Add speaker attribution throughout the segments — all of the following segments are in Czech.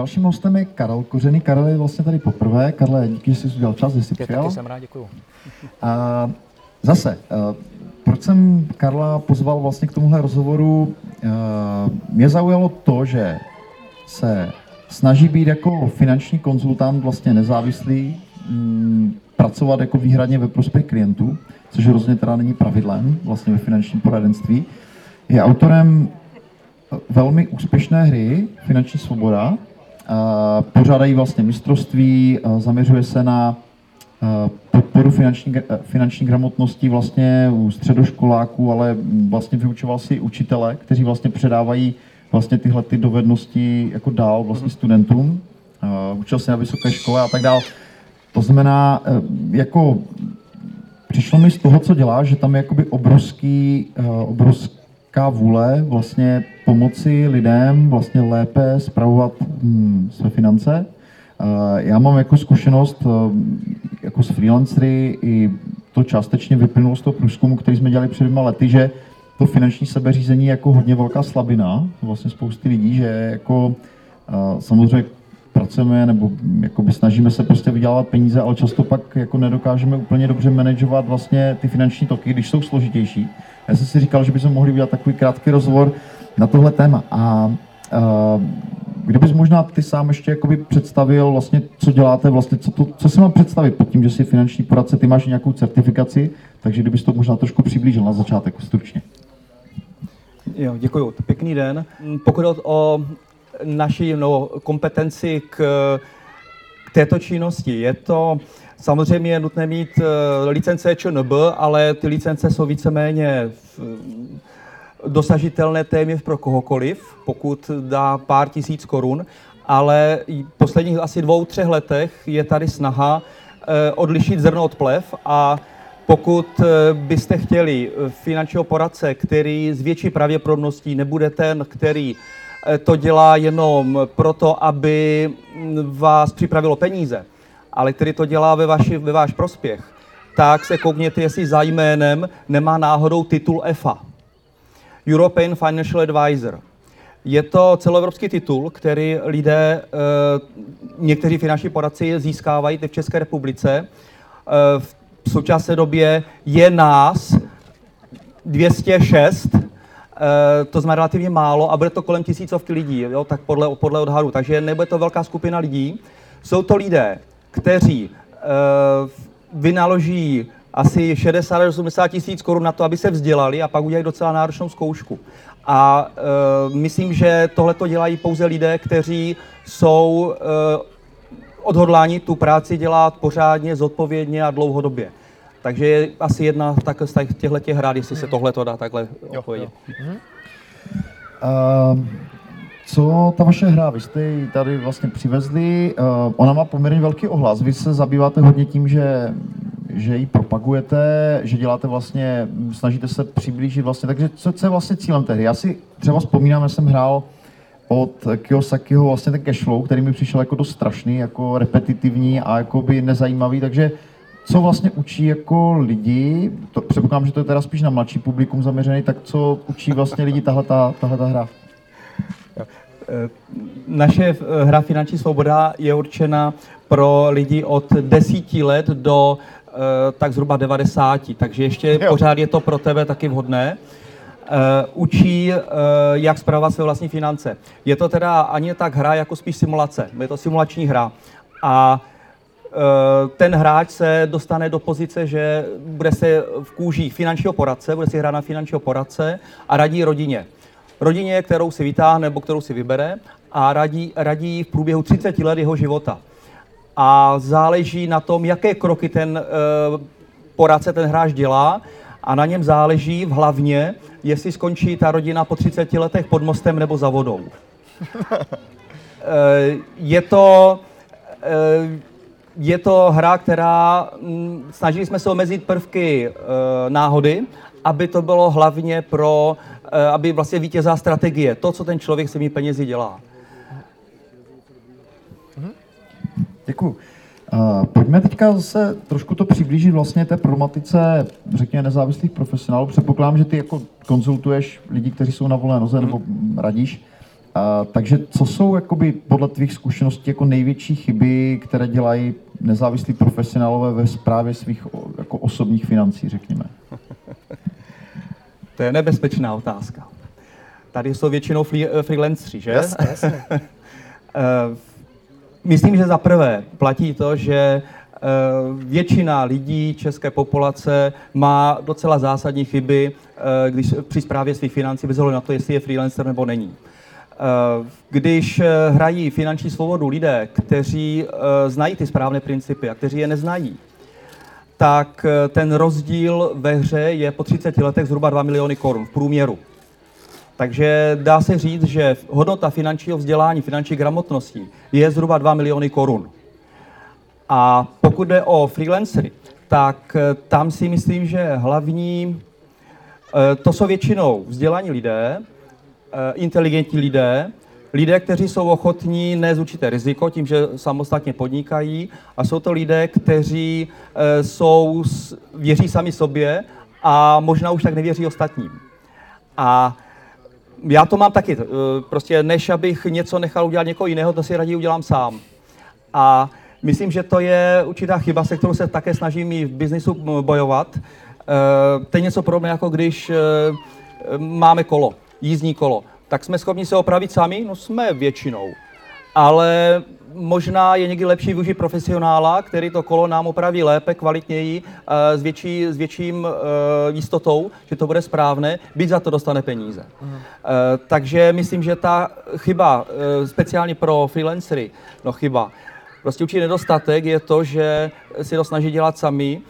Speaker 1: dalším hostem je Karel Kořený. Karel je vlastně tady poprvé. Karle, díky, že jsi udělal čas, že jsi přijal.
Speaker 2: Taky jsem rád, děkuju.
Speaker 1: A zase, uh, proč jsem Karla pozval vlastně k tomuhle rozhovoru? Uh, mě zaujalo to, že se snaží být jako finanční konzultant vlastně nezávislý, mm, pracovat jako výhradně ve prospěch klientů, což rozhodně teda není pravidlem vlastně ve finančním poradenství. Je autorem velmi úspěšné hry Finanční svoboda. Pořádají vlastně mistrovství, zaměřuje se na podporu finanční, finanční gramotnosti vlastně u středoškoláků, ale vlastně vyučoval si učitele, kteří vlastně předávají vlastně tyhle ty dovednosti jako dál vlastně mhm. studentům. Učil se na vysoké škole a tak dál. To znamená, jako přišlo mi z toho, co dělá, že tam je jakoby obrovský, obrovská vůle vlastně pomoci lidem vlastně lépe spravovat hm, své finance. Já mám jako zkušenost e, jako s freelancery i to částečně vyplynulo z toho průzkumu, který jsme dělali před dvěma lety, že to finanční sebeřízení je jako hodně velká slabina vlastně spousty lidí, že jako samozřejmě pracujeme nebo jakoby snažíme se prostě vydělávat peníze, ale často pak jako nedokážeme úplně dobře manažovat vlastně ty finanční toky, když jsou složitější. Já jsem si říkal, že bychom mohli udělat takový krátký rozhovor na tohle téma. A, a kdybys možná ty sám ještě jakoby představil vlastně, co děláte, vlastně, co, to, co si mám představit pod tím, že jsi finanční poradce, ty máš nějakou certifikaci, takže kdybys to možná trošku přiblížil na začátek stručně.
Speaker 2: Jo, děkuji. Pěkný den. Pokud o naší no, kompetenci k, k této činnosti, je to samozřejmě nutné mít uh, licence ČNB, ale ty licence jsou víceméně v, dosažitelné téměř pro kohokoliv, pokud dá pár tisíc korun, ale v posledních asi dvou, třech letech je tady snaha eh, odlišit zrno od plev a pokud eh, byste chtěli finančního poradce, který z větší pravděpodobností nebude ten, který eh, to dělá jenom proto, aby vás připravilo peníze, ale který to dělá ve, vaši, ve váš prospěch, tak se koukněte, jestli za jménem nemá náhodou titul EFA. European Financial Advisor. Je to celoevropský titul, který lidé, eh, někteří finanční poradci získávají v České republice. V současné době je nás 206, eh, to znamená relativně málo a bude to kolem tisícovky lidí, jo, tak podle, podle odhadu. Takže nebude to velká skupina lidí. Jsou to lidé, kteří uh, vynaloží asi 60 80 tisíc korun na to, aby se vzdělali a pak udělají docela náročnou zkoušku. A uh, myslím, že tohle to dělají pouze lidé, kteří jsou uh, odhodlání tu práci dělat pořádně, zodpovědně a dlouhodobě. Takže je asi jedna tak z těchto těch hrát, jestli se tohle to dá takhle odpovědět. Uh,
Speaker 1: co ta vaše hra? Vy jste ji tady vlastně přivezli, uh, ona má poměrně velký ohlas. Vy se zabýváte hodně tím, že, že ji propagujete, že děláte vlastně, snažíte se přiblížit vlastně, takže co, co je vlastně cílem té hry? Já si třeba vzpomínám, že jsem hrál od Kiyosakiho vlastně ten cashflow, který mi přišel jako dost strašný, jako repetitivní a jako by nezajímavý, takže co vlastně učí jako lidi, to, předpokládám, že to je teda spíš na mladší publikum zaměřený, tak co učí vlastně lidi tahle ta hra?
Speaker 2: Eh, naše eh, hra Finanční svoboda je určena pro lidi od desíti let do eh, tak zhruba 90, takže ještě jo. pořád je to pro tebe taky vhodné. Uh, učí, uh, jak zpravovat své vlastní finance. Je to teda ani tak hra, jako spíš simulace. Je to simulační hra. A ten hráč se dostane do pozice, že bude se v kůži finančního poradce, bude si hrát na finančního poradce a radí rodině. Rodině, kterou si vytáhne nebo kterou si vybere a radí, radí v průběhu 30 let jeho života. A záleží na tom, jaké kroky ten uh, poradce, ten hráč dělá a na něm záleží v hlavně, jestli skončí ta rodina po 30 letech pod mostem nebo za vodou. uh, je to je to hra, která mm, snažili jsme se omezit prvky e, náhody, aby to bylo hlavně pro, e, aby vlastně vítězá strategie, to, co ten člověk s těmi penězi dělá.
Speaker 1: Mhm. Děkuji. Uh, pojďme teďka zase trošku to přiblížit vlastně té problematice, řekněme, nezávislých profesionálů. Předpokládám, že ty jako konzultuješ lidi, kteří jsou na volné noze, nebo radíš. A, takže co jsou jakoby, podle tvých zkušeností jako největší chyby, které dělají nezávislí profesionálové ve správě svých jako osobních financí, řekněme?
Speaker 2: To je nebezpečná otázka. Tady jsou většinou eh, freelanceri, že?
Speaker 3: Jasně, jasně.
Speaker 2: Eh, myslím, že za prvé platí to, že eh, většina lidí české populace má docela zásadní chyby když při správě svých financí, bez ohledu na to, jestli je freelancer nebo není. Když hrají finanční svobodu lidé, kteří znají ty správné principy a kteří je neznají, tak ten rozdíl ve hře je po 30 letech zhruba 2 miliony korun v průměru. Takže dá se říct, že hodnota finančního vzdělání, finanční gramotnosti je zhruba 2 miliony korun. A pokud jde o freelancery, tak eh, tam si myslím, že hlavní, eh, to jsou většinou vzdělaní lidé, eh, inteligentní lidé, lidé, kteří jsou ochotní nést určité riziko tím, že samostatně podnikají a jsou to lidé, kteří jsou, věří sami sobě a možná už tak nevěří ostatním. A já to mám taky. Eh, prostě než abych něco nechal udělat někoho jiného, to si raději udělám sám. A myslím, že to je určitá chyba, se kterou se také snažím i v biznisu bojovat. Eh, to je něco podobné, jako když eh, máme kolo, jízdní kolo. Tak jsme schopni se opravit sami? No jsme většinou. Ale možná je někdy lepší využít profesionála, který to kolo nám opraví lépe, kvalitněji, eh, s, větší, s větším uh, jistotou, že to bude správné, byť za to dostane peníze. Uh, takže myslím, že ta chyba, speciálně pro freelancery, no chyba, prostě určitý nedostatek je to, že si to snaží dělat sami,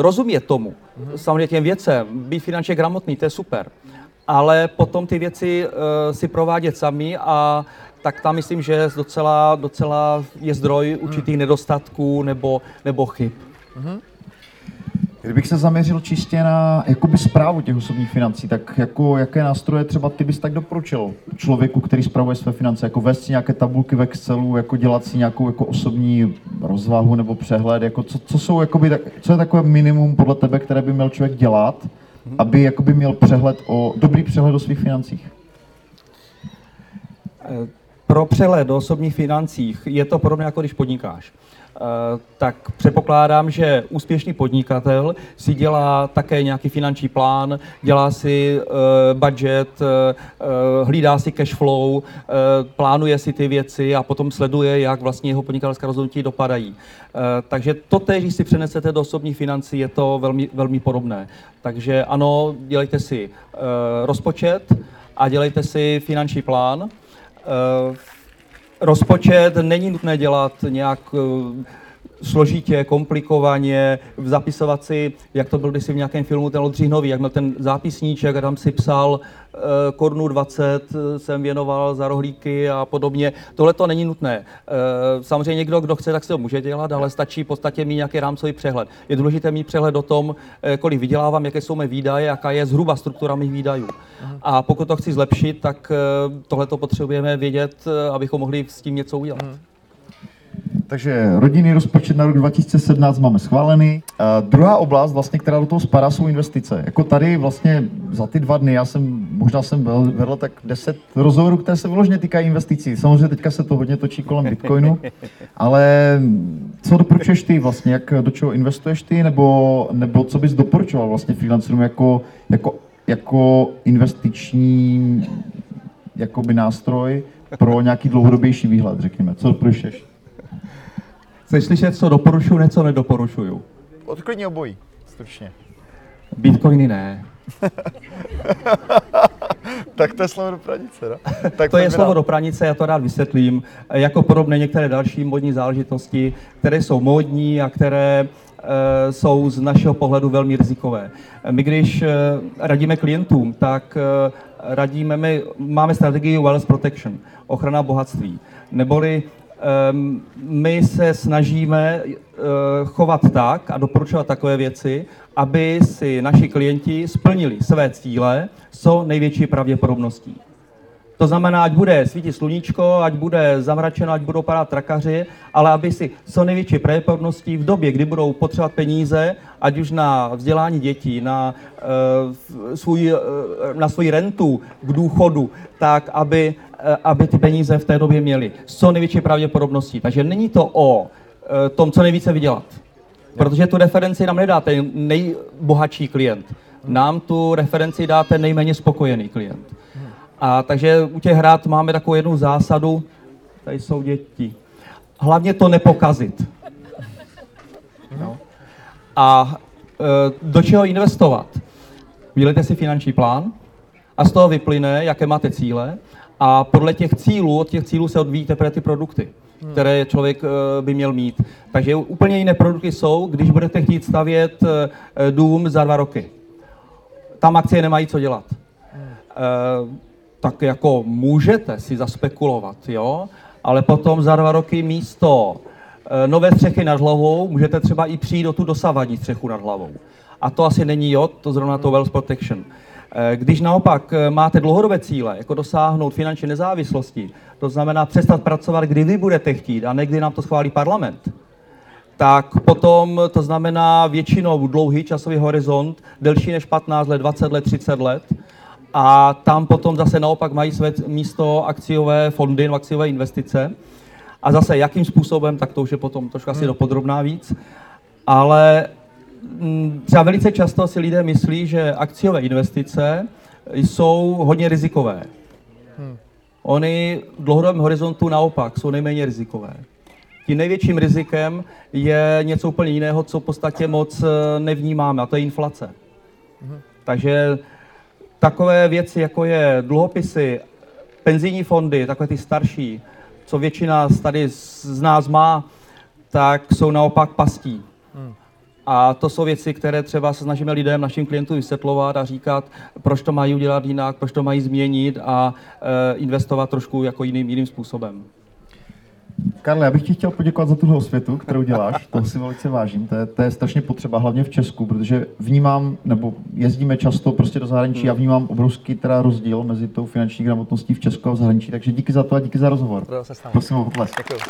Speaker 2: rozumět tomu, uh-huh. samozřejmě těm věcem, být finančně gramotný, to je super, ale potom ty věci uh, si provádět sami a tak tam myslím, že docela, docela je zdroj určitých hmm. nedostatků nebo, nebo chyb. Hmm.
Speaker 1: Kdybych se zaměřil čistě na jakoby zprávu těch osobních financí, tak jako, jaké nástroje třeba ty bys tak doporučil člověku, který spravuje své finance, jako vést si nějaké tabulky v Excelu, jako dělat si nějakou jako osobní rozvahu nebo přehled, jako co, co jsou, jakoby, co je takové minimum podle tebe, které by měl člověk dělat, hmm. Aby jakoby měl přehled o, dobrý přehled o svých financích?
Speaker 2: Eh, pro přehled o osobních financích je to podobné, jako když podnikáš. Eh, tak předpokládám, že úspěšný podnikatel si dělá také nějaký finanční plán, dělá si eh, budget, eh, hlídá si cash flow, plánuje si ty věci a potom sleduje, jak vlastně jeho podnikatelské rozhodnutí dopadají. Takže to tež, když si přenesete do osobních financí, je to velmi, velmi podobné. Takže ano, dělejte si rozpočet a dělejte si finanční plán rozpočet není nutné dělat nějak eh, složitě, komplikovaně, zapisovat si, jak to byl kdysi v nějakém filmu ten Oldřich Nový, jak měl ten zápisníček a tam si psal uh, korunu 20 jsem věnoval za rohlíky a podobně. Tohle to není nutné. Uh, samozřejmě někdo, kdo chce, tak se to může dělat, ale stačí v podstatě mít nějaký rámcový přehled. Je důležité mít přehled o tom, kolik vydělávám, jaké jsou mé výdaje, jaká je zhruba struktura mých výdajů. A pokud to chci zlepšit, tak tohle to potřebujeme vědět, abychom mohli s tím něco udělat.
Speaker 1: Takže rodinný rozpočet na rok 2017 máme schválený. Uh, druhá oblast, vlastně, která do toho spadá, jsou investice. Jako tady vlastně za ty dva dny, já jsem, možná jsem vedl tak 10 rozhovorů, které se vyloženě týkají investicí. Samozřejmě teďka se to hodně točí kolem Bitcoinu, ale co doporučuješ ty vlastně, jak do čeho investuješ ty, nebo, nebo co bys doporučoval vlastně freelancerům jako, jako, jako investiční jakoby nástroj pro nějaký dlouhodobější výhled, řekněme. Co doporučuješ?
Speaker 2: Chceš slyšet, co doporučuju, něco nedoporučuju?
Speaker 3: Odklidně obojí, stručně.
Speaker 2: Bitcoiny ne.
Speaker 3: tak to je slovo do pranice, no?
Speaker 2: Tak to je slovo do pranice, já to rád vysvětlím. Jako podobné některé další modní záležitosti, které jsou módní a které e, jsou z našeho pohledu velmi rizikové. My když e, radíme klientům, tak e, radíme, my máme strategii Wealth Protection, ochrana bohatství. Neboli my se snažíme eh, chovat tak a doporučovat takové věci, aby si naši klienti splnili své cíle co největší pravděpodobností. To znamená, ať bude svítit sluníčko, ať bude zamračeno, ať budou padat trakaři, ale aby si co největší pravděpodobností v době, kdy budou potřebovat peníze, ať už na vzdělání dětí, na, uh, svůj, uh, na svoji rentu k důchodu, tak aby, uh, aby ty peníze v té době měli. S co největší pravděpodobností. Takže není to o uh, tom, co nejvíce vydělat. Protože tu referenci nám nedá ten nejbohatší klient. Nám tu referenci dá ten nejméně spokojený klient. A takže u těch hrad máme takovou jednu zásadu, tady jsou děti, hlavně to nepokazit. No. A e, do čeho investovat? Udělejte si finanční plán a z toho vyplyne, jaké máte cíle a podle těch cílů, od těch cílů se odvíjí teprve ty produkty, které člověk e, by měl mít. Takže úplně jiné produkty jsou, když budete chtít stavět e, dům za dva roky. Tam akcie nemají co dělat. Tak jako můžete si zaspekulovat, jo, ale potom za dva roky místo e, nové střechy nad hlavou můžete třeba i přijít do tu dosavadní střechu nad hlavou. A to asi není jo, to zrovna to Wealth Protection. E, Když naopak e, máte dlouhodobé cíle, jako dosáhnout finanční nezávislosti, to znamená přestat pracovat, kdy vy budete chtít a ne kdy nám to schválí parlament, tak potom to znamená většinou dlouhý časový horizont, delší než 15 let, 20 let, 30 let, a tam potom zase naopak mají své místo akciové fondy, no, akciové investice. A zase jakým způsobem, tak to už je potom trošku asi dopodrobná víc. Ale mm, třeba velice často si lidé myslí, že akciové investice jsou hodně rizikové. Ony v dlouhodobém horizontu naopak jsou nejméně rizikové. Tím největším rizikem je něco úplně jiného, co v podstatě moc eh, nevnímáme, a to je inflace. Takže takové věci, jako je dluhopisy, penzijní fondy, takové ty starší, co většina tady z nás má, tak jsou naopak pastí. A to jsou věci, které třeba se snažíme lidem, našim klientům vysvětlovat a říkat, proč to mají udělat jinak, proč to mají změnit a e, investovat trošku jako jiným, jiným způsobem.
Speaker 1: Karle, já bych ti chtěl poděkovat za tuhle osvětu, kterou děláš. To si velice vážím. To je, to je strašně potřeba, hlavně v Česku, protože vnímám, nebo jezdíme často prostě do zahraničí a vnímám obrovský teda rozdíl mezi tou finanční gramotností v Česku a v zahraničí. Takže díky za to a díky za rozhovor. Prosím o potlesk.
Speaker 4: Děkuju.